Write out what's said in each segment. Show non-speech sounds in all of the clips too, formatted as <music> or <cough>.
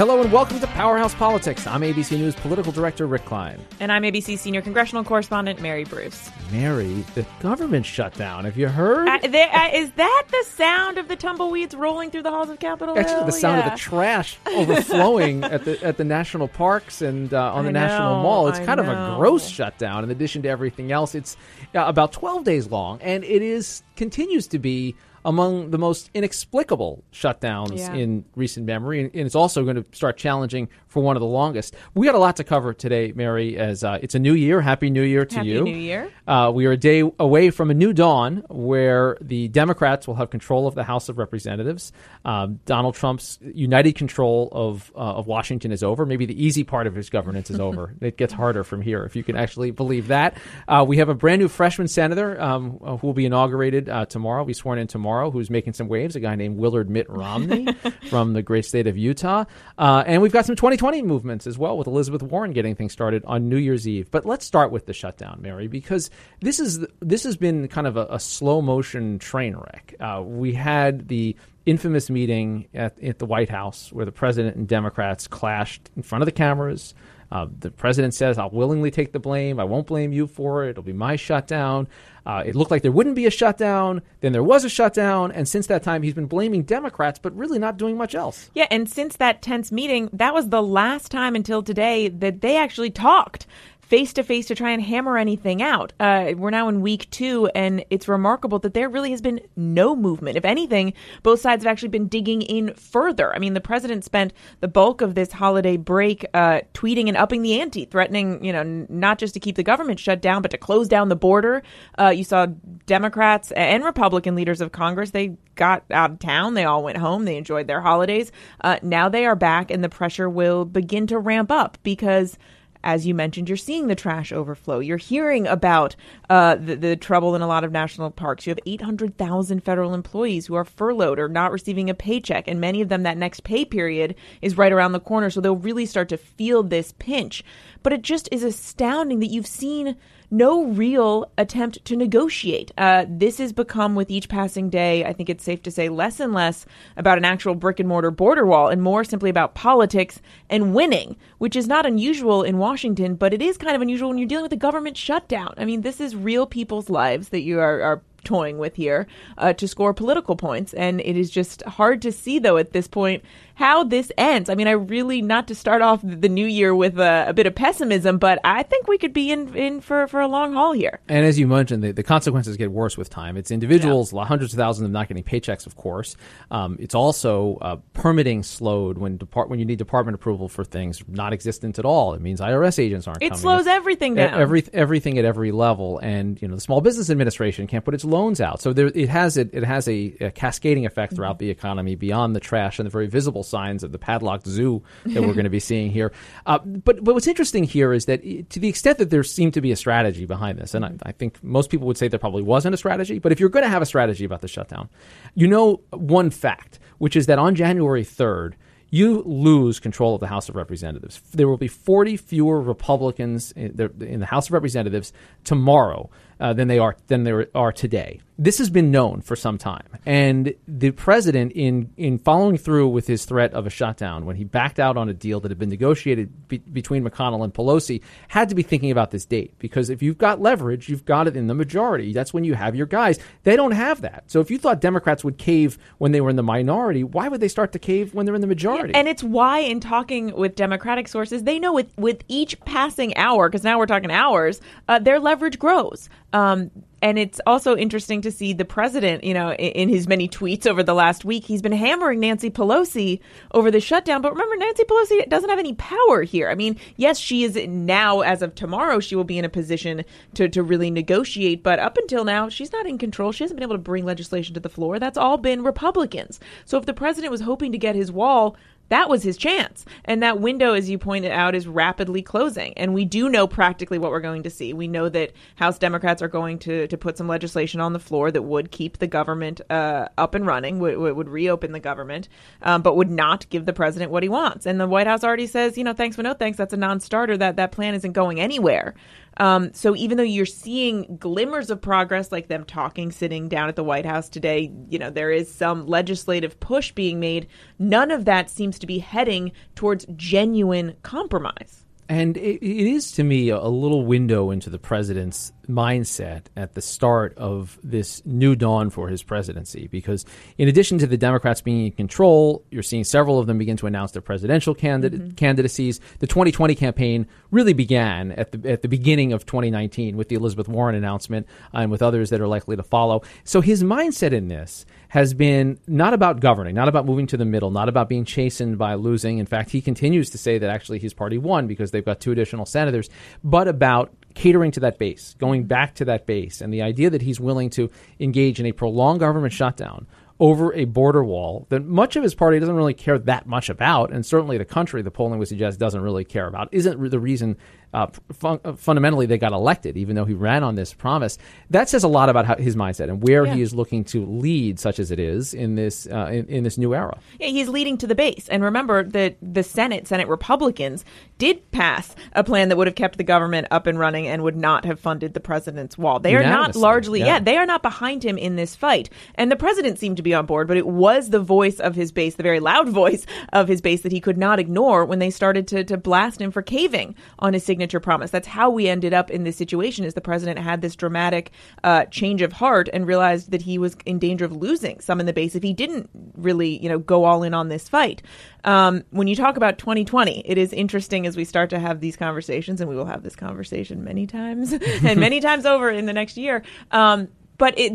Hello and welcome to Powerhouse Politics. I'm ABC News political director Rick Klein. And I'm ABC senior congressional correspondent Mary Bruce. Mary, the government shut down. Have you heard? Uh, there, uh, is that the sound of the tumbleweeds rolling through the halls of Capitol Hill? Actually, the sound yeah. of the trash overflowing <laughs> at the at the national parks and uh, on the I National Mall. It's I kind of a gross shutdown. In addition to everything else, it's uh, about 12 days long, and it is continues to be among the most inexplicable shutdowns Yeah. in recent memory, and, and it's also going to start challenging for one of the longest. We got a lot to cover today, Mary. As uh, it's a new year, happy New Year to Happy you. New Year. Uh, we are a day away from a new dawn where the Democrats will have control of the House of Representatives. Um, Donald Trump's united control of uh, of Washington is over. Maybe the easy part of his governance is over. <laughs> it gets harder from here, if you can actually believe that. Uh, we have a brand new freshman senator um, who will be inaugurated uh, tomorrow. Be sworn in tomorrow. Who's making some waves? A guy named Willard Mitt Romney <laughs> from the great state of Utah. Uh, and we've got some 2020 movements as well with Elizabeth Warren getting things started on New Year's Eve. But let's start with the shutdown, Mary, because this is this has been kind of a, a slow motion train wreck. Uh, we had the infamous meeting at, at the White House where the president and Democrats clashed in front of the cameras. Uh, the president says, I'll willingly take the blame. I won't blame you for it. It'll be my shutdown. Uh, it looked like there wouldn't be a shutdown. Then there was a shutdown. And since that time, he's been blaming Democrats, but really not doing much else. Yeah, and since that tense meeting, that was the last time until today that they actually talked face to face to try and hammer anything out. Uh, we're now in week two, and it's remarkable that there really has been no movement. If anything, both sides have actually been digging in further. I mean, the president spent the bulk of this holiday break uh, tweeting and upping the ante, threatening, you know, not just to keep the government shut down, but to close down the border. Uh, you saw Democrats and Republican leaders of Congress, they got out of town. They all went home. They enjoyed their holidays. Uh, now they are back, and the pressure will begin to ramp up because as you mentioned, you're seeing the trash overflow. You're hearing about uh, the, the trouble in a lot of national parks. You have 800,000 federal employees who are furloughed or not receiving a paycheck, and many of them that next pay period is right around the corner. So they'll really start to feel this pinch. But it just is astounding that you've seen no real attempt to negotiate. Uh, this has become, with each passing day, I think it's safe to say, less and less about an actual brick and mortar border wall and more simply about politics and winning, which is not unusual in Washington, but it is kind of unusual when you're dealing with a government shutdown. I mean, this is real people's lives that you are. are toying with here uh, to score political points and it is just hard to see though at this point how this ends i mean i really not to start off the new year with a, a bit of pessimism but i think we could be in, in for, for a long haul here And as you mentioned, the, the consequences get worse with time. It's individuals, hundreds of thousands of them not getting paychecks, of course. Um, it's also uh, permitting slowed when depart when you need department approval for things not existent at all. It means IRS agents aren't. It coming. slows everything E- down. Every, everything at every level, and you know the Small Business Administration can't put its loans out. So there, it has it, it has a, a cascading effect throughout the economy beyond the trash and the very visible signs of the padlocked zoo that we're going to be seeing here. Uh, but but what's interesting here is that to the extent that there seemed to be a strategy behind this, and I, I think most people would say there probably wasn't a strategy. But if you're going to have a strategy about the shutdown, you know one fact, which is that on January third you lose control of the House of Representatives. There will be 40 fewer Republicans in the, in the House of Representatives tomorrow uh, than they are than there are today. This has been known for some time, and the president, in in following through with his threat of a shutdown, when he backed out on a deal that had been negotiated be- between McConnell and Pelosi, had to be thinking about this date because if you've got leverage, you've got it in the majority. That's when you have your guys. They don't have that. So if you thought Democrats would cave when they were in the minority, why would they start to cave when they're in the majority? And it's why, in talking with Democratic sources, they know with, with each passing hour, because now we're talking hours, uh, their leverage grows. Um, and it's also interesting to see the president, you know, in, in his many tweets over the last week, he's been hammering Nancy Pelosi over the shutdown. But remember, Nancy Pelosi doesn't have any power here. I mean, yes, she is now, as of tomorrow, she will be in a position to, to really negotiate. But up until now, she's not in control. She hasn't been able to bring legislation to the floor. That's all been Republicans. So if the president was hoping to get his wall, that was his chance. And that window, as you pointed out, is rapidly closing. And we do know practically what we're going to see. We know that House Democrats are going to, to put some legislation on the floor that would keep the government uh, up and running, would, would reopen the government, um, but would not give the president what he wants. And the White House already says, you know, thanks but no thanks. That's a non starter. That, that plan isn't going anywhere. Um, so even though you're seeing glimmers of progress, like them talking, sitting down at the White House today, you know, there is some legislative push being made. None of that seems to be heading towards genuine compromise. And it, it is to me a little window into the president's mindset at the start of this new dawn for his presidency. Because in addition to the Democrats being in control, you're seeing several of them begin to announce their presidential candidate, mm-hmm. candidacies. The 2020 campaign really began at the at the beginning of 2019 with the Elizabeth Warren announcement and with others that are likely to follow. So his mindset in this has been not about governing, not about moving to the middle, not about being chastened by losing. In fact, he continues to say that actually his party won because they've got two additional senators, but about catering to that base, going back to that base, and the idea that he's willing to engage in a prolonged government shutdown over a border wall that much of his party doesn't really care that much about, and certainly the country, the polling would suggest, doesn't really care about, isn't the reason uh, fun- uh, fundamentally they got elected, even though he ran on this promise. That says a lot about how, his mindset and where yeah. he is looking to lead, such as it is in this uh, in, in, this new era. Yeah, he's leading to the base. And remember that the Senate, Senate Republicans, did pass a plan that would have kept the government up and running and would not have funded the president's wall. They are not largely, yeah. yeah, they are not behind him in this fight. And the president seemed to be on board, but it was the voice of his base, the very loud <laughs> voice of his base that he could not ignore when they started to, to blast him for caving on his signature signature promise. That's how we ended up in this situation. Is the president had this dramatic uh, change of heart and realized that he was in danger of losing some in the base if he didn't really, you know, go all in on this fight. Um, when you talk about 2020, it is interesting as we start to have these conversations, and we will have this conversation many times <laughs> and many times over in the next year. Um, but it,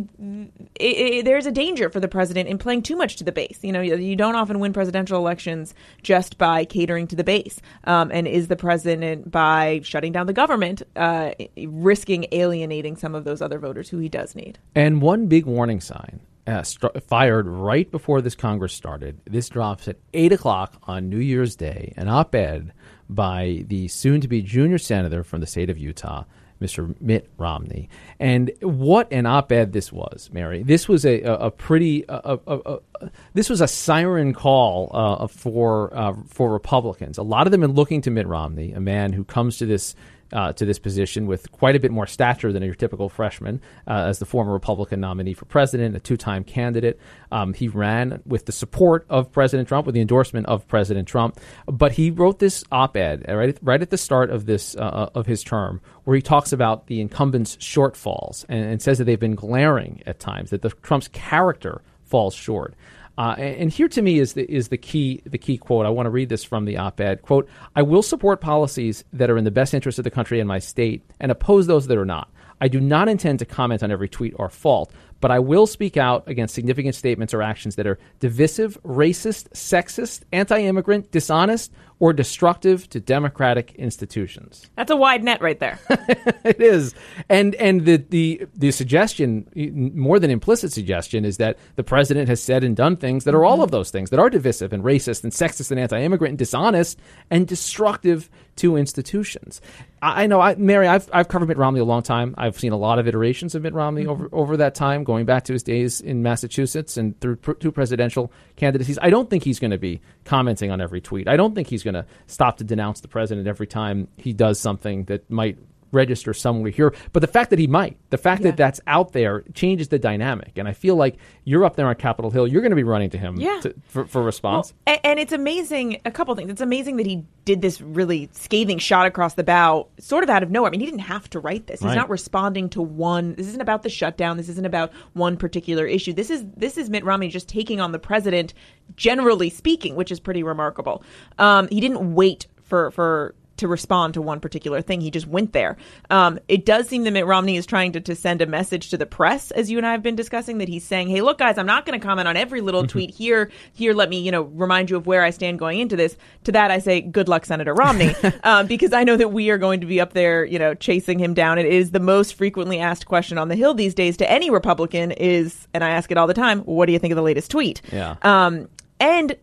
it, it, there's a danger for the president in playing too much to the base. You know, you, you don't often win presidential elections just by catering to the base. Um, and is the president by shutting down the government uh, risking alienating some of those other voters who he does need? And one big warning sign uh, st- fired right before this Congress started. This drops at 8 o'clock on New Year's Day, an op ed by the soon to be junior senator from the state of Utah, Mr. Mitt Romney. And what an op-ed this was, Mary. This was a, a, a pretty a, this was a siren call uh, for uh, for Republicans. A lot of them are looking to Mitt Romney, a man who comes to this uh, to this position with quite a bit more stature than your typical freshman uh, as the former Republican nominee for president, a two time candidate. Um, he ran with the support of President Trump, with the endorsement of President Trump. But he wrote this op ed uh, right, at, right at the start of, this, uh, uh, of his term where he talks about the incumbents' shortfalls and, and says that they've been glaring at times, that the, Trump's character falls short. Uh, and here to me is the is the key the key quote. I want to read this from the op-ed. Quote: I will support policies that are in the best interest of the country and my state, and oppose those that are not. I do not intend to comment on every tweet or fault, but I will speak out against significant statements or actions that are divisive, racist, sexist, anti immigrant, dishonest, or destructive to democratic institutions. <laughs> That's a wide net right there. <laughs> it is. And and the, the the suggestion, more than implicit suggestion, is that the president has said and done things that are all of those things that are divisive and racist and sexist and anti immigrant and dishonest and destructive to institutions. I, I know, I, Mary, I've, I've covered Mitt Romney a long time. I've seen a lot of iterations of Mitt Romney mm-hmm. over, over that time, going back to his days in Massachusetts and through pr- two presidential candidacies. I don't think he's going to be commenting on every tweet. I don't think he's going to stop to denounce the president every time he does something that might register somewhere here. But the fact that he might, the fact yeah. that that's out there changes the dynamic. And I feel like you're up there on Capitol Hill. You're going to be running to him yeah. to, for, for response. Well, and, and, it's amazing, a couple things. It's amazing that he did this really scathing shot across the bow, sort of out of nowhere. I mean, he didn't have to write this. He's right. not responding to one. This isn't about the shutdown. This isn't about one particular issue. This is this is Mitt Romney just taking on the president, generally speaking, which is pretty remarkable. Um, he didn't wait for for to respond to one particular thing. He just went there. Um, it does seem that Mitt Romney is trying to, to send a message to the press, as you and I have been discussing, that he's saying, "Hey, look, guys, I'm not going to comment on every little <laughs> tweet here. Here, let me, you know, remind you of where I stand going into this." To that, I say, "Good luck, Senator Romney," <laughs> um, because I know that we are going to be up there, you know, chasing him down. It is the most frequently asked question on the Hill these days to any Republican is, and I ask it all the time, "What do you think of the latest tweet?" Yeah. Um, and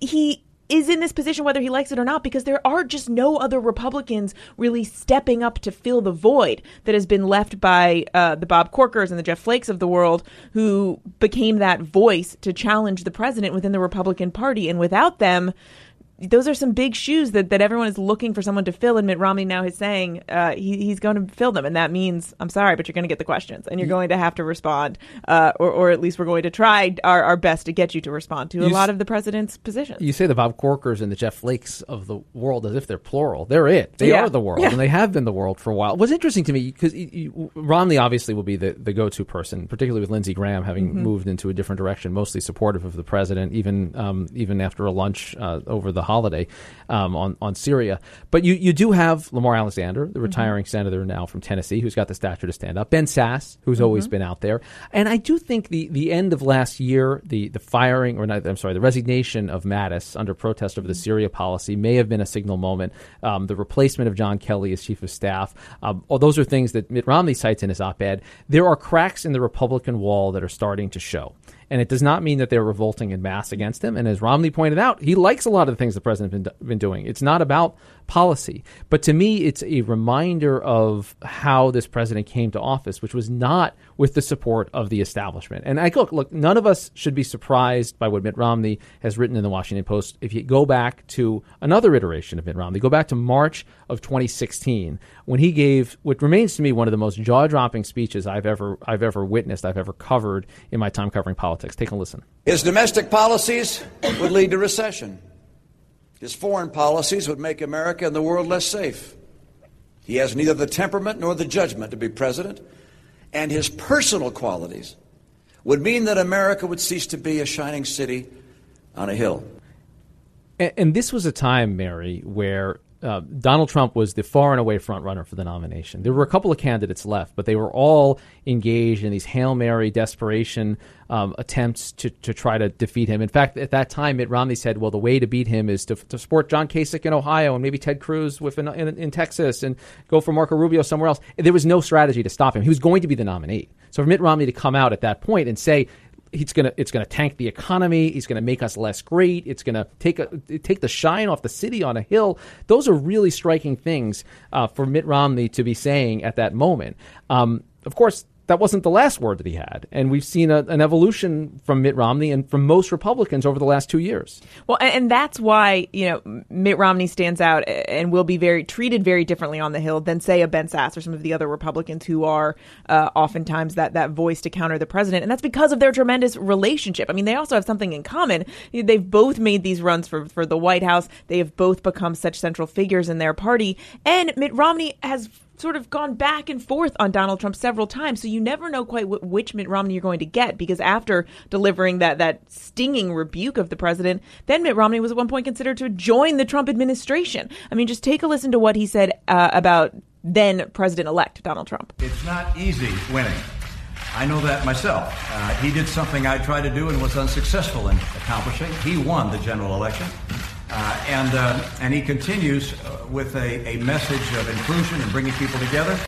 he is in this position whether he likes it or not because there are just no other Republicans really stepping up to fill the void that has been left by uh, the Bob Corkers and the Jeff Flakes of the world who became that voice to challenge the president within the Republican Party. And without them, those are some big shoes that, that everyone is looking for someone to fill. And Mitt Romney now is saying uh, he, he's going to fill them. And that means, I'm sorry, but you're going to get the questions and you're going to have to respond, uh, or, or at least we're going to try our, our best to get you to respond to a lot of the president's positions. You say the Bob Corkers and the Jeff Flakes of the world as if they're plural. They're it. They Yeah. are the world, Yeah. and they have been the world for a while. What's interesting to me, because Romney obviously will be the, the go to person, particularly with Lindsey Graham having Mm-hmm. moved into a different direction, mostly supportive of the president, even um, even after a lunch uh, over the holiday um, on on Syria. But you, you do have Lamar Alexander, Mm-hmm. the retiring senator now from Tennessee, who's got the stature to stand up. Ben Sasse, who's Mm-hmm. always been out there, and I do think the the end of last year, the the firing or not, I'm sorry, the resignation of Mattis under protest over the Syria policy may have been a signal moment. Um, the replacement of John Kelly as chief of staff, um, all those are things that Mitt Romney cites in his op-ed. There are cracks in the Republican wall that are starting to show. And it does not mean that they're revolting in mass against him. And as Romney pointed out, he likes a lot of the things the president's been, been doing. It's not about policy. But to me, it's a reminder of how this president came to office, which was not with the support of the establishment. And I look, look, none of us should be surprised by what Mitt Romney has written in the Washington Post. If you go back to another iteration of Mitt Romney, go back to March of 2016, when he gave what remains to me one of the most jaw-dropping speeches I've ever I've ever witnessed, I've ever covered in my time covering politics. Take a listen. His domestic policies would lead to recession. His foreign policies would make America and the world less safe. He has neither the temperament nor the judgment to be president, and his personal qualities would mean that America would cease to be a shining city on a hill. And, this was a time, Mary, where uh, Donald Trump was the far and away front runner for the nomination. There were a couple of candidates left, but they were all engaged in these hail mary desperation um, attempts to, to try to defeat him. In fact, at that time, Mitt Romney said, "Well, the way to beat him is to, to support John Kasich in Ohio and maybe Ted Cruz with in, in, in Texas and go for Marco Rubio somewhere else." There was no strategy to stop him. He was going to be the nominee. So for Mitt Romney to come out at that point and say, he's gonna it's gonna tank the economy. He's gonna make us less great. It's gonna take a, take the shine off the city on a hill. Those are really striking things uh, for Mitt Romney to be saying at that moment. Um, of course. That wasn't the last word that he had, and we've seen a, an evolution from Mitt Romney and from most Republicans over the last two years. Well, and, that's why you know Mitt Romney stands out and will be very treated very differently on the Hill than say a Ben Sasse or some of the other Republicans who are uh, oftentimes that that voice to counter the president, and that's because of their tremendous relationship. I mean, they also have something in common. They've both made these runs for for the White House. They have both become such central figures in their party, and Mitt Romney has sort of gone back and forth on Donald Trump several times. So you never know quite wh- which Mitt Romney you're going to get because after delivering that that stinging rebuke of the president, then Mitt Romney was at one point considered to join the Trump administration. I mean, just take a listen to what he said uh, about then President elect Donald Trump. It's not easy winning. I know that myself. Uh, he did something I tried to do and was unsuccessful in accomplishing. He won the general election. Uh, and, uh, and he continues uh, with a, a message of inclusion and bringing people together.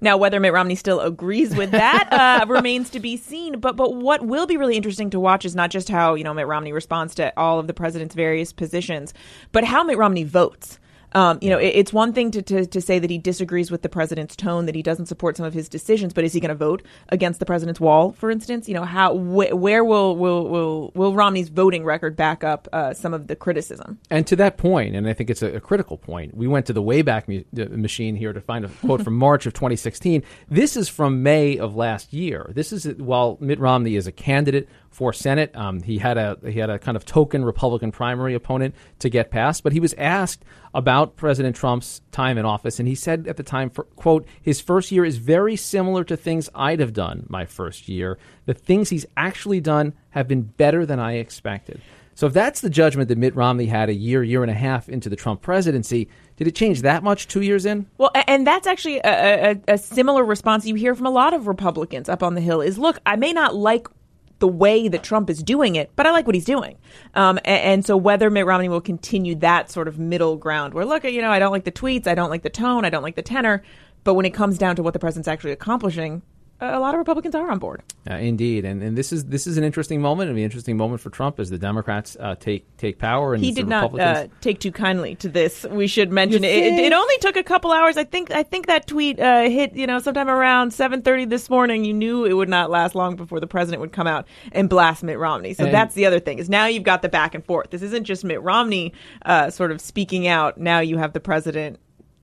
Now, whether Mitt Romney still agrees with that <laughs> uh, remains to be seen. But but what will be really interesting to watch is not just how you know Mitt Romney responds to all of the president's various positions, but how Mitt Romney votes. Um, you know, it, it's one thing to, to, to say that he disagrees with the president's tone, that he doesn't support some of his decisions, but is he going to vote against the president's wall, for instance? You know, how wh- where will will will will Romney's voting record back up uh, some of the criticism? And to that point, and I think it's a, a critical point, we went to the Wayback mu- uh, Machine here to find a quote from <laughs> March of 2016. This is from May of last year. This is while Mitt Romney is a candidate for Senate. Um, he had a he had a kind of token Republican primary opponent to get past, but he was asked about President Trump's time in office, and he said at the time, for, "quote His first year is very similar to things I'd have done my first year. The things he's actually done have been better than I expected." So if that's the judgment that Mitt Romney had a year, year and a half into the Trump presidency, did it change that much two years in? Well, and that's actually a, a, a similar response you hear from a lot of Republicans up on the Hill is, look, I may not like the way that Trump is doing it, but I like what he's doing. Um, and, and so whether Mitt Romney will continue that sort of middle ground where, look, you know, I don't like the tweets, I don't like the tone, I don't like the tenor, but when it comes down to what the president's actually accomplishing, a lot of Republicans are on board. Uh, indeed, and and this is this is an interesting moment. An interesting moment for Trump as the Democrats uh, take take power. And he did not uh, take too kindly to this. We should mention it, it, it. only took a couple hours. I think. I think that tweet uh, hit you know sometime around seven thirty this morning. You knew it would not last long before the president would come out and blast Mitt Romney. So and, that's the other thing is now you've got the back and forth. This isn't just Mitt Romney uh, sort of speaking out. Now you have the president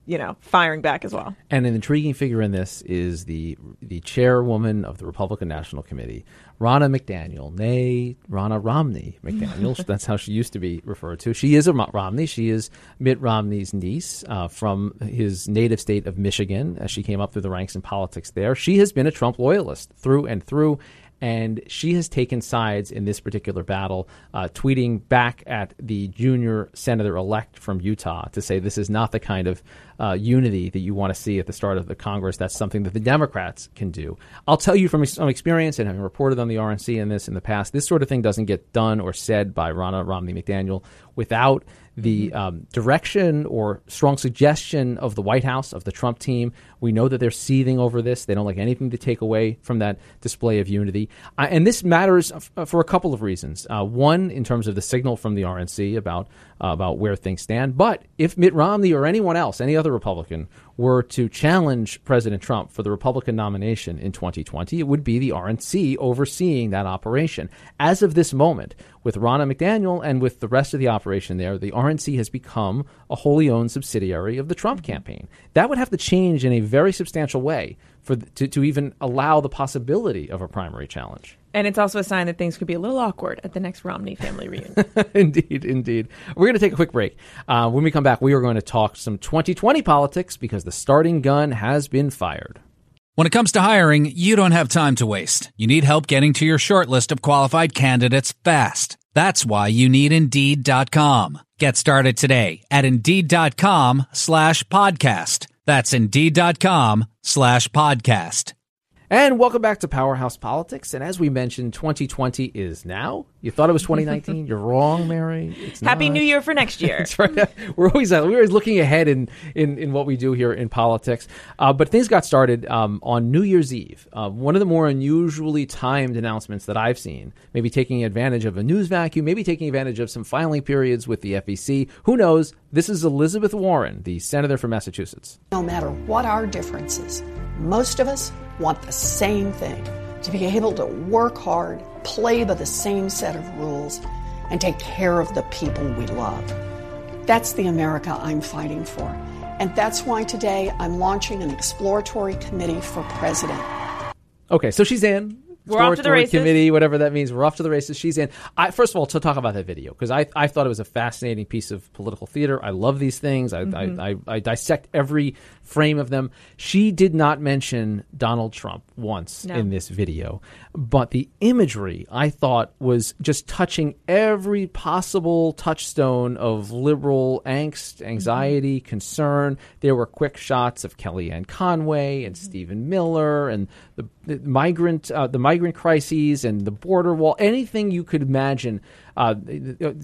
you know, firing back as well. And an intriguing figure in this is the the chairwoman of the Republican National Committee, Ronna McDaniel, nay Ronna Romney McDaniel. <laughs> that's how she used to be referred to. She is a Romney. She is Mitt Romney's niece uh, from his native state of Michigan. As she came up through the ranks in politics there, she has been a Trump loyalist through and through and she has taken sides in this particular battle, uh, tweeting back at the junior senator elect from Utah to say this is not the kind of uh, unity that you want to see at the start of the Congress. That's something that the Democrats can do. I'll tell you from some experience and having reported on the RNC in this in the past, this sort of thing doesn't get done or said by Ronna Romney McDaniel without the mm-hmm. um, direction or strong suggestion of the White House, of the Trump team. We know that they're seething over this. They don't like anything to take away from that display of unity. Uh, and this matters f- uh, for a couple of reasons. Uh, one, in terms of the signal from the RNC about, about where things stand. But if Mitt Romney or anyone else, any other Republican, were to challenge President Trump for the Republican nomination in 2020, it would be the RNC overseeing that operation. As of this moment, with Ronna McDaniel and with the rest of the operation there, the RNC has become a wholly owned subsidiary of the Trump campaign. That would have to change in a very substantial way for to, to even allow the possibility of a primary challenge. And it's also a sign that things could be a little awkward at the next Romney family reunion. <laughs> indeed, indeed. We're going to take a quick break. Uh, when we come back, we are going to talk some 2020 politics because the starting gun has been fired. When it comes to hiring, you don't have time to waste. You need help getting to your short list of qualified candidates fast. That's why you need Indeed.com. Get started today at Indeed.com slash podcast. That's Indeed.com slash podcast. And welcome back to Powerhouse Politics. And as we mentioned, 2020 is now. You thought it was 2019. <laughs> You're wrong, Mary. It's Happy not. New Year for next year. <laughs> That's right. We're always uh, we're always looking ahead in, in, in what we do here in politics. Uh, but things got started um, on New Year's Eve. Uh, one of the more unusually timed announcements that I've seen. Maybe taking advantage of a news vacuum. Maybe taking advantage of some filing periods with the FEC. Who knows? This is Elizabeth Warren, the senator from Massachusetts. No matter what our differences, most of us want the same thing to be able to work hard, play by the same set of rules, and take care of the people we love. That's the America I'm fighting for. And that's why today I'm launching an exploratory committee for president. Okay, so she's in. We're off to the races. Committee, whatever that means. We're off to the races. She's in. I, first of all, to talk about that video because I, I thought it was a fascinating piece of political theater. I love these things. I, mm-hmm. I, I, I, dissect every frame of them. She did not mention Donald Trump once no. in this video, but the imagery I thought was just touching every possible touchstone of liberal angst, anxiety, mm-hmm. concern. There were quick shots of Kellyanne Conway and mm-hmm. Stephen Miller and the, the migrant uh, the migrant crises and the border wall. Anything you could imagine uh,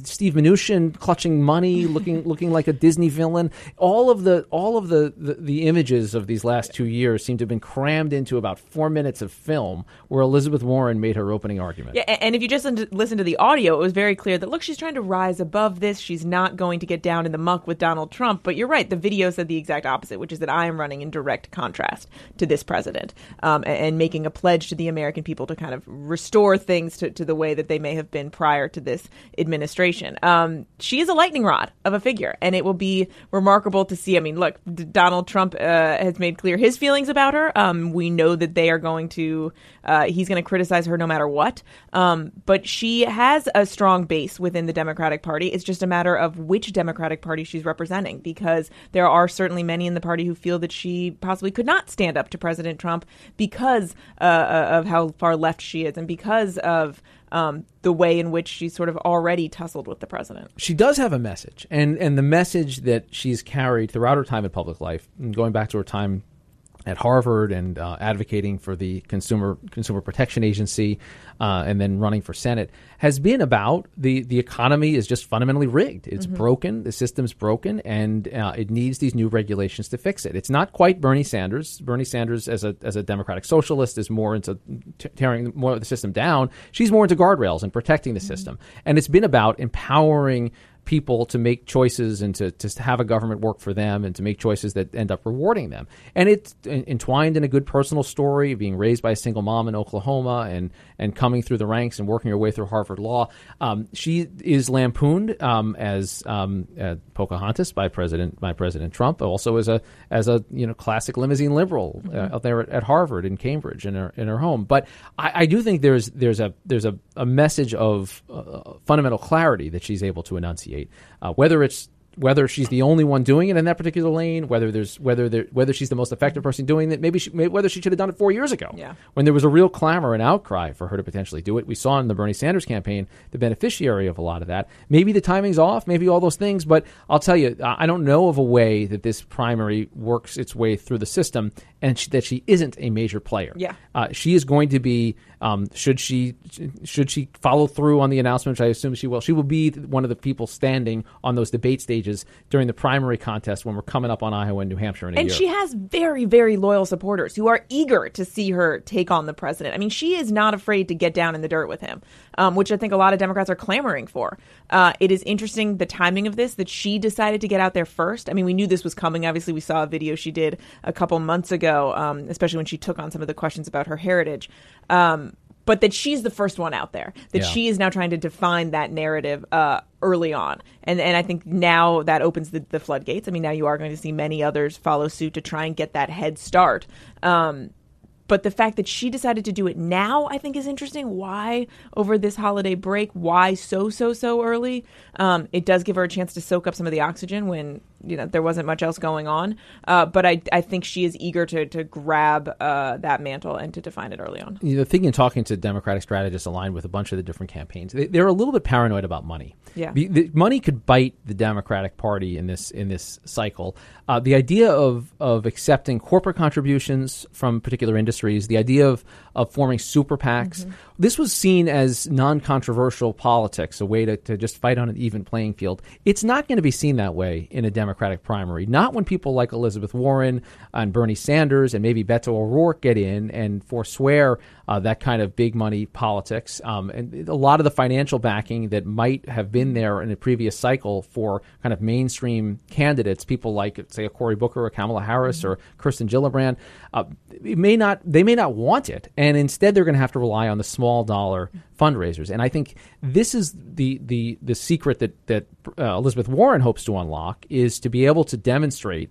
Steve Mnuchin clutching money, <laughs> looking looking like a Disney villain. All of the all of the, the, the images of these last two years seem to have been crammed into about four minutes of film, where Elizabeth Warren made her opening argument. Yeah, and if you just listen to the audio, it was very clear that look, she's trying to rise above this. She's not going to get down in the muck with Donald Trump. But you're right, the video said the exact opposite, which is that I am running in direct contrast to this president um, and, and, making a pledge to the American people to kind of restore things to, to the way that they may have been prior to this this administration. Um, she is a lightning rod of a figure, and it will be remarkable to see. I mean, look, Donald Trump uh, has made clear his feelings about her. Um, we know that they are going to, uh, he's going to criticize her no matter what. Um, but she has a strong base within the Democratic Party. It's just a matter of which Democratic Party she's representing, because there are certainly many in the party who feel that she possibly could not stand up to President Trump because uh, uh of how far left she is and because of um, the way in which she's sort of already tussled with the president. She does have a message, and and the message that she's carried throughout her time in public life, going back to her time at Harvard and uh, advocating for the consumer consumer protection agency, uh, and then running for Senate, has been about the the economy is just fundamentally rigged. It's Mm-hmm. broken. The system's broken, and uh, it needs these new regulations to fix it. It's not quite Bernie Sanders. Bernie Sanders, as a as a democratic socialist, is more into t- tearing more of the system down. She's more into guardrails and protecting the system, and it's been about empowering people to make choices and to, to have a government work for them and to make choices that end up rewarding them. And it's entwined in a good personal story, being raised by a single mom in Oklahoma and, and coming through the ranks and working her way through Harvard Law. Um, she is lampooned um, as um, uh, Pocahontas by President by President Trump, also as a as a you know classic limousine liberal uh, out there at, at Harvard in Cambridge in her in her home. But I, I do think there's there's a there's a, a message of uh, fundamental clarity that she's able to enunciate, uh, whether it's whether she's the only one doing it in that particular lane, whether there's whether there, whether she's the most effective person doing it, maybe she, may, whether she should have done it four years ago, Yeah. when there was a real clamor and outcry for her to potentially do it. We saw in the Bernie Sanders campaign the beneficiary of a lot of that. Maybe the timing's off, maybe all those things, but I'll tell you, I I don't know of a way that this primary works its way through the system and she, that she isn't a major player. Yeah. Uh, she is going to be. Um, should she should she follow through on the announcement, which I assume she will? She will be one of the people standing on those debate stages during the primary contest when we're coming up on Iowa and New Hampshire in a And year. she has very, very loyal supporters who are eager to see her take on the president. I mean, she is not afraid to get down in the dirt with him, um, which I think a lot of Democrats are clamoring for. Uh, it is interesting the timing of this that she decided to get out there first. I mean, we knew this was coming. Obviously, we saw a video she did a couple months ago, um, especially when she took on some of the questions about her heritage. Um, but that she's the first one out there. That Yeah. she is now trying to define that narrative uh, early on, and and I think now that opens the, the floodgates. I mean, now you are going to see many others follow suit to try and get that head start. Um, but the fact that she decided to do it now, I think, is interesting. Why over this holiday break? Why so so so early? Um, it does give her a chance to soak up some of the oxygen when you know there wasn't much else going on. Uh, but I I think she is eager to to grab uh, that mantle and to define it early on. you know, thinking, talking to Democratic strategists aligned with a bunch of the different campaigns, they, they're a little bit paranoid about money. Yeah. the, the money could bite the Democratic Party in this in this cycle. Uh, the idea of of accepting corporate contributions from particular industries, the idea of of forming super PACs, mm-hmm. this was seen as non-controversial politics, a way to, to just fight on an even playing field. It's not going to be seen that way in a Democratic primary. Not when people like Elizabeth Warren and Bernie Sanders and maybe Beto O'Rourke get in and forswear uh, that kind of big money politics. Um, and a lot of the financial backing that might have been there in a previous cycle for kind of mainstream candidates, people like, say, a Cory Booker or Kamala Harris or Kirsten Gillibrand, uh, may not they may not want it, and instead they're going to have to rely on the small dollar fundraisers. And I think this is the the the secret that that uh, Elizabeth Warren hopes to unlock is to be able to demonstrate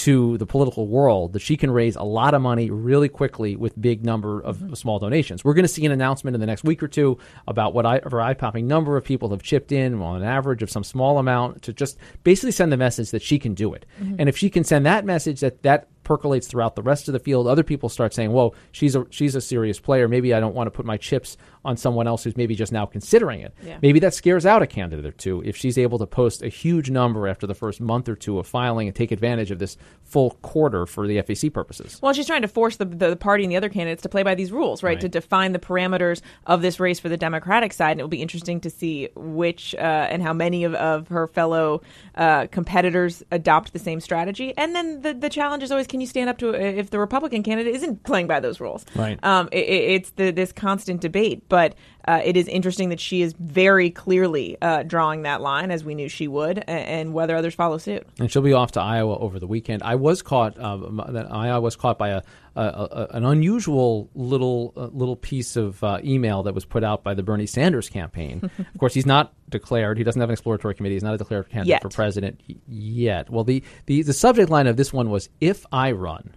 to the political world that she can raise a lot of money really quickly with big number of mm-hmm. small donations. We're going to see an announcement in the next week or two about what I, a eye-popping number of people have chipped in on an average of some small amount to just basically send the message that she can do it. Mm-hmm. And if she can send that message, that that percolates throughout the rest of the field. Other people start saying, "Whoa, she's a she's a serious player. Maybe I don't want to put my chips on someone else who's maybe just now considering it." Yeah. Maybe that scares out a candidate or two if she's able to post a huge number after the first month or two of filing and take advantage of this full quarter for the FEC purposes. Well, she's trying to force the, the party and the other candidates to play by these rules, right? Right. To define the parameters of this race for the Democratic side. And it will be interesting to see which uh, and how many of, of her fellow uh, competitors adopt the same strategy. And then the, the challenge is always can you stand up to if the Republican candidate isn't playing by those rules? Right. Um, it- it's the, this constant debate. But uh, it is interesting that she is very clearly uh, drawing that line, as we knew she would, a- and whether others follow suit. and she'll be off to Iowa over the weekend. I was caught. Um, that I was caught by a, a, a an unusual little uh, little piece of uh, email that was put out by the Bernie Sanders campaign. <laughs> of course, he's not declared. He doesn't have an exploratory committee. He's not a declared candidate Yet. for president yet. Well, the, the the subject line of this one was "If I run."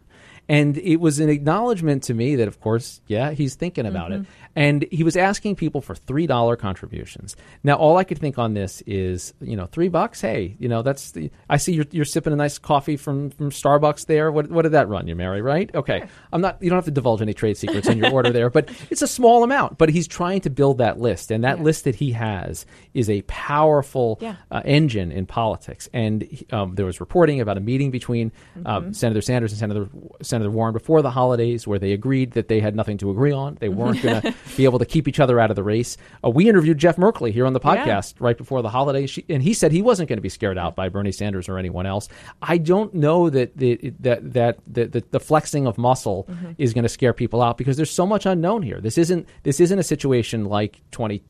And it was an acknowledgement to me that, of course, yeah, he's thinking about it. And he was asking people for three dollar contributions. Now, all I could think on this is, you know, three bucks. Hey, you know, that's the. I see you're, you're sipping a nice coffee from from Starbucks there. What what did that run you, Mary? Right? Okay. I'm not. You don't have to divulge any trade secrets in your order there, but it's a small amount. But he's trying to build that list, and that list that he has is a powerful Yeah. uh, engine in politics. And um, there was reporting about a meeting between um, Senator Sanders and Senator Senator Warren before the holidays, where they agreed that they had nothing to agree on. They weren't going <laughs> to be able to keep each other out of the race. Uh, we interviewed Jeff Merkley here on the podcast yeah. right before the holidays, she, and he said he wasn't going to be scared out by Bernie Sanders or anyone else. I don't know that the, that that the, the, flexing of muscle mm-hmm. is going to scare people out because there's so much unknown here. This isn't this isn't a situation like 20,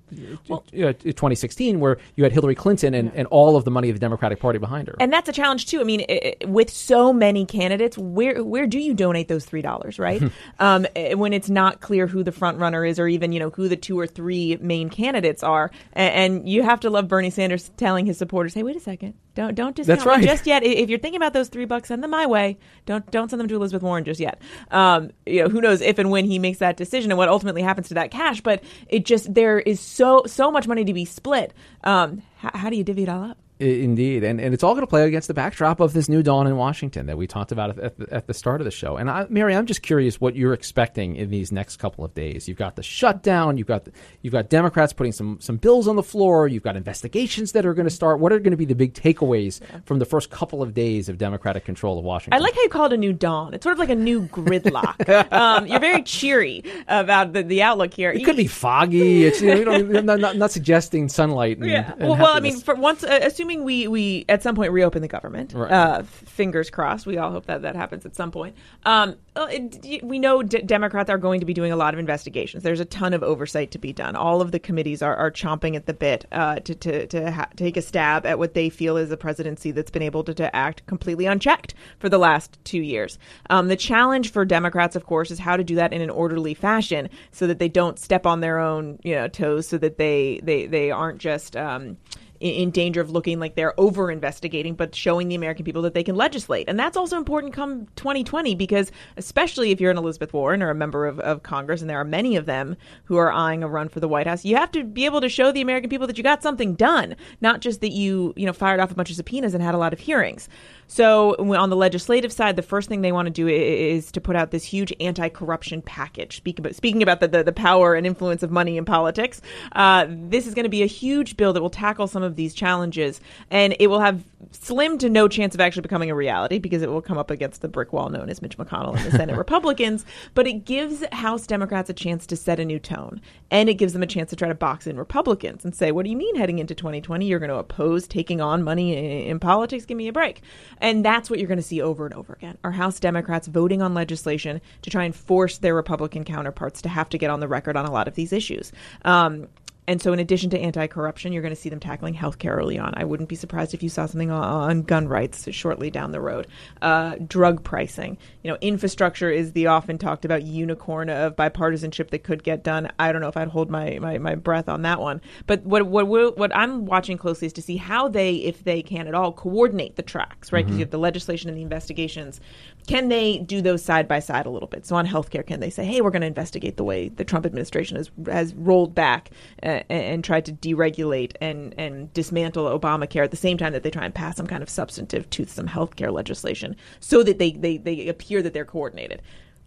well, uh, 2016 where you had Hillary Clinton and, yeah. and all of the money of the Democratic Party behind her. And that's a challenge too. I mean, it, with so many candidates, where where do you donate those three dollars, right? <laughs> um, eh, when it's not clear who the front runner is, or even you know who the two or three main candidates are, and, and you have to love Bernie Sanders telling his supporters, "Hey, wait a second, don't don't discount That's right. just yet. If you're thinking about those three bucks, send them my way. Don't don't send them to Elizabeth Warren just yet. Um, you know, who knows if and when he makes that decision and what ultimately happens to that cash. But it just there is so so much money to be split. Um, how, how do you divvy it all up? Indeed, and and it's all going to play against the backdrop of this new dawn in Washington that we talked about at the, at the start of the show. And I, Mary, I'm just curious what you're expecting in these next couple of days. You've got the shutdown, you've got the, you've got Democrats putting some some bills on the floor, you've got investigations that are going to start. What are going to be the big takeaways yeah. from the first couple of days of Democratic control of Washington? I like how you call it a new dawn. It's sort of like a new gridlock. <laughs> um, you're very cheery about the, the outlook here. It could be foggy. It's you know, I'm <laughs> not, not, not, suggesting sunlight. And, yeah. And well, well, I mean, for once, uh, assuming we we at some point reopen the government. Right. Uh, fingers crossed. We all hope that that happens at some point. Um, it, we know d- Democrats are going to be doing a lot of investigations. There's a ton of oversight to be done. All of the committees are, are chomping at the bit uh, to to, to ha- take a stab at what they feel is a presidency that's been able to, to act completely unchecked for the last two years. Um, the challenge for Democrats, of course, is how to do that in an orderly fashion so that they don't step on their own you know toes, so that they they they aren't just um, in, danger of looking like they're over investigating, but showing the American people that they can legislate. And that's also important come 2020 because, especially if you're an Elizabeth Warren or a member of, of Congress, and there are many of them who are eyeing a run for the White House, you have to be able to show the American people that you got something done, not just that you, you know, fired off a bunch of subpoenas and had a lot of hearings. So, on the legislative side, the first thing they want to do is to put out this huge anti-corruption package. Speak about, speaking about the, the, the, power and influence of money in politics, uh, this is going to be a huge bill that will tackle some of these challenges, and it will have slim to no chance of actually becoming a reality because it will come up against the brick wall known as Mitch McConnell and the Senate <laughs> Republicans. But it gives House Democrats a chance to set a new tone, and it gives them a chance to try to box in Republicans and say, "What do you mean heading into 2020 you're going to oppose taking on money in, in politics? Give me a break." And that's what you're going to see over and over again. Are House Democrats voting on legislation to try and force their Republican counterparts to have to get on the record on a lot of these issues. Um, and so, in addition to anti corruption, you're going to see them tackling healthcare early on. I wouldn't be surprised if you saw something on gun rights shortly down the road. Uh, drug pricing. You know, infrastructure is the often talked about unicorn of bipartisanship that could get done. I don't know if I'd hold my, my, my breath on that one. But what, what, what I'm watching closely is to see how they, if they can at all, coordinate the tracks, right? Because mm-hmm. you have the legislation and the investigations can they do those side by side a little bit? So on healthcare, can they say, "Hey, we're going to investigate the way the Trump administration has has rolled back uh, and, tried to deregulate and and dismantle Obamacare at the same time that they try and pass some kind of substantive, toothsome healthcare legislation, so that they they they appear that they're coordinated."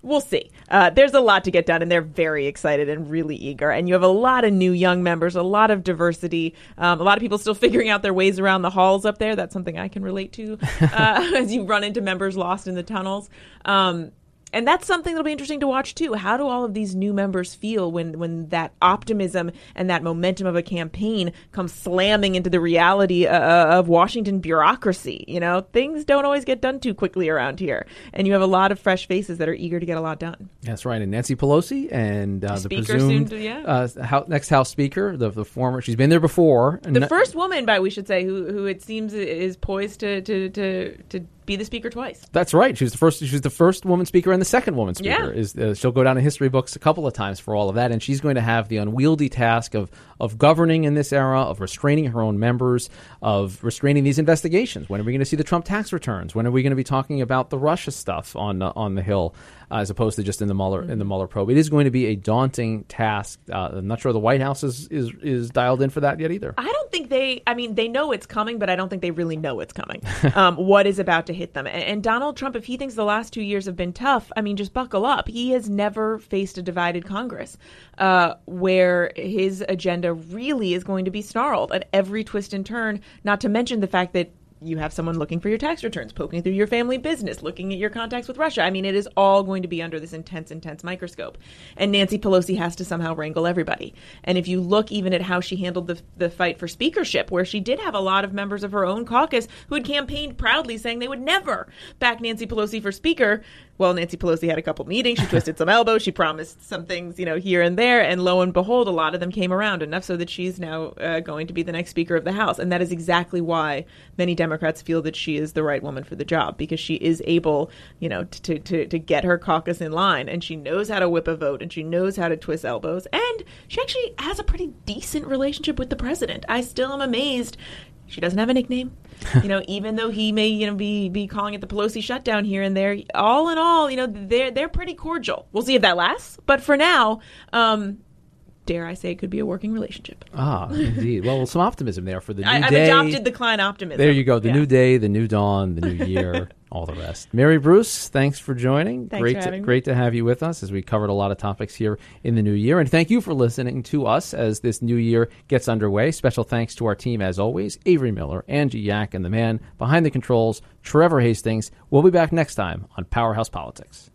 We'll see. Uh, there's a lot to get done, and they're very excited and really eager. And you have a lot of new young members, a lot of diversity, um, a lot of people still <laughs> figuring out their ways around the halls up there. That's something I can relate to <laughs> uh, <laughs> as you run into members lost in the tunnels. Um, and that's something that'll be interesting to watch too. How do all of these new members feel when when that optimism and that momentum of a campaign comes slamming into the reality uh, uh, of Washington bureaucracy? You know, things don't always get done too quickly around here, and you have a lot of fresh faces that are eager to get a lot done. That's right. And Nancy Pelosi and uh, the presumed to, yeah. uh, next House Speaker, the, the former, she's been there before. The first woman, by we should say, who who it seems is poised to to to, to be the speaker twice. That's right. She was the first. She was the first woman speaker and the second woman speaker. Yeah. Is uh, she'll go down in history books a couple of times for all of that, and she's going to have the unwieldy task of of governing in this era, of restraining her own members, of restraining these investigations. When are we going to see the Trump tax returns? When are we going to be talking about the Russia stuff on uh, on the Hill? uh, as opposed to just in the Mueller mm-hmm. in the mm-hmm. Mueller probe. It is going to be a daunting task. Uh, I'm not sure the White House is, is is dialed in for that yet either. I don't think they. I mean, they know it's coming, but I don't think they really know it's coming. <laughs> um, what is about to hit them? And, and Donald Trump, if he thinks the last two years have been tough, I mean, just buckle up. He has never faced a divided Congress uh, where his agenda really is going to be snarled at every twist and turn. Not to mention the fact that you have someone looking for your tax returns, poking through your family business, looking at your contacts with Russia. I mean, it is all going to be under this intense, intense microscope. And Nancy Pelosi has to somehow wrangle everybody. And if you look even at how she handled the, the fight for speakership, where she did have a lot of members of her own caucus who had campaigned proudly saying they would never back Nancy Pelosi for speaker, well, Nancy Pelosi had a couple meetings. She twisted some elbows. She promised some things, you know, here and there. And lo and behold, a lot of them came around enough so that she's now uh, going to be the next Speaker of the House. And that is exactly why many Democrats feel that she is the right woman for the job because she is able, you know, to, to, to get her caucus in line and she knows how to whip a vote and she knows how to twist elbows. And she actually has a pretty decent relationship with the president. I still am amazed she doesn't have a nickname. <laughs> you know, even though he may, you know, be be calling it the Pelosi shutdown here and there, all in all, you know, they're they're pretty cordial. We'll see if that lasts. But for now, um, dare I say, it could be a working relationship. Ah, indeed. Well, some optimism there for the <laughs> new I, I've day. adopted the Klein optimism. There you go. The Yeah. new day, the new dawn, the new year, <laughs> all the rest. Mary Bruce, thanks for joining. Thanks great, for to, great to have you with us as we covered a lot of topics here in the new year. And thank you for listening to us as this new year gets underway. Special thanks to our team, as always, Avery Miller, Angie Yack, and the man behind the controls, Trevor Hastings. We'll be back next time on Powerhouse Politics.